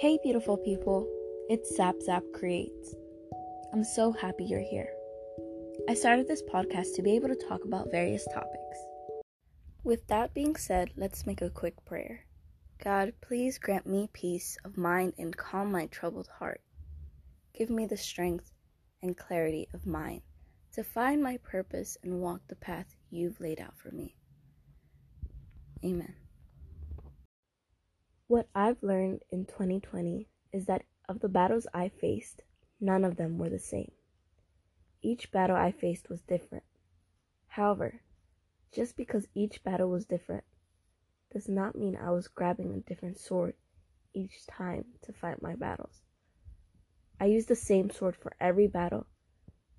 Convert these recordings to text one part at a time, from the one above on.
Hey, beautiful people, it's Zap Zap Creates. I'm so happy you're here. I started this podcast to be able to talk about various topics. With that being said, let's make a quick prayer. God, please grant me peace of mind and calm my troubled heart. Give me the strength and clarity of mind to find my purpose and walk the path you've laid out for me. Amen. What I've learned in 2020 is that of the battles I faced, none of them were the same. Each battle I faced was different. However, just because each battle was different does not mean I was grabbing a different sword each time to fight my battles. I use the same sword for every battle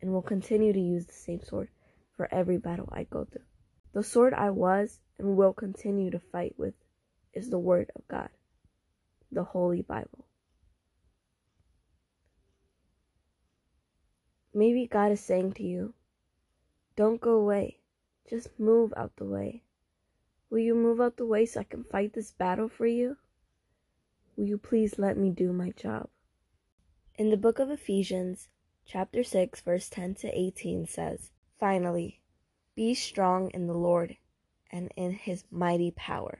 and will continue to use the same sword for every battle I go through. The sword I was and will continue to fight with is the Word of God the Holy Bible. Maybe God is saying to you, don't go away, just move out the way. Will you move out the way so I can fight this battle for you? Will you please let me do my job? In the book of Ephesians, chapter 6, verse 10 to 18 says, Finally, be strong in the Lord and in his mighty power.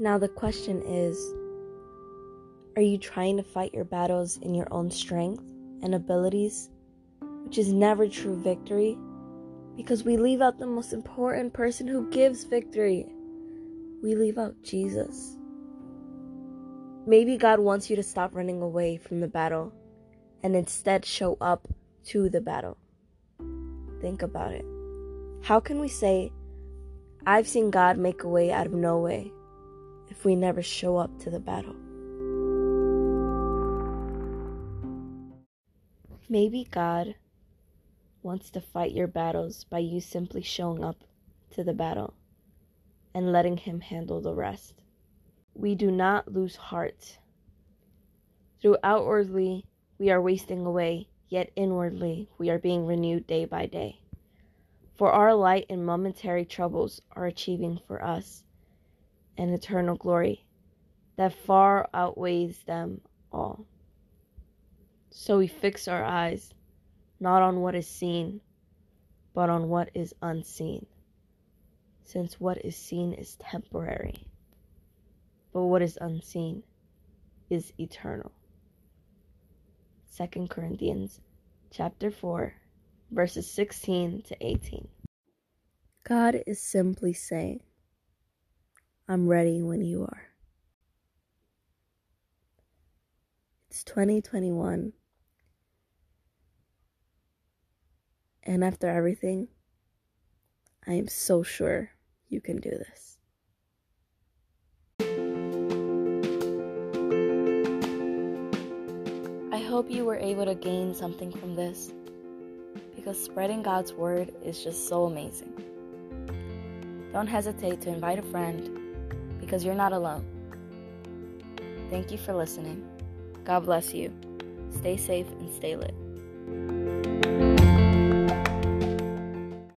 Now, the question is Are you trying to fight your battles in your own strength and abilities, which is never true victory? Because we leave out the most important person who gives victory. We leave out Jesus. Maybe God wants you to stop running away from the battle and instead show up to the battle. Think about it. How can we say, I've seen God make a way out of no way? If we never show up to the battle. Maybe God wants to fight your battles by you simply showing up to the battle and letting Him handle the rest. We do not lose heart. Through outwardly, we are wasting away, yet inwardly, we are being renewed day by day. For our light and momentary troubles are achieving for us and eternal glory that far outweighs them all. So we fix our eyes not on what is seen, but on what is unseen, since what is seen is temporary, but what is unseen is eternal. 2 Corinthians chapter 4 verses 16 to 18. God is simply saying, I'm ready when you are. It's 2021. And after everything, I am so sure you can do this. I hope you were able to gain something from this because spreading God's word is just so amazing. Don't hesitate to invite a friend because you're not alone. Thank you for listening. God bless you. Stay safe and stay lit.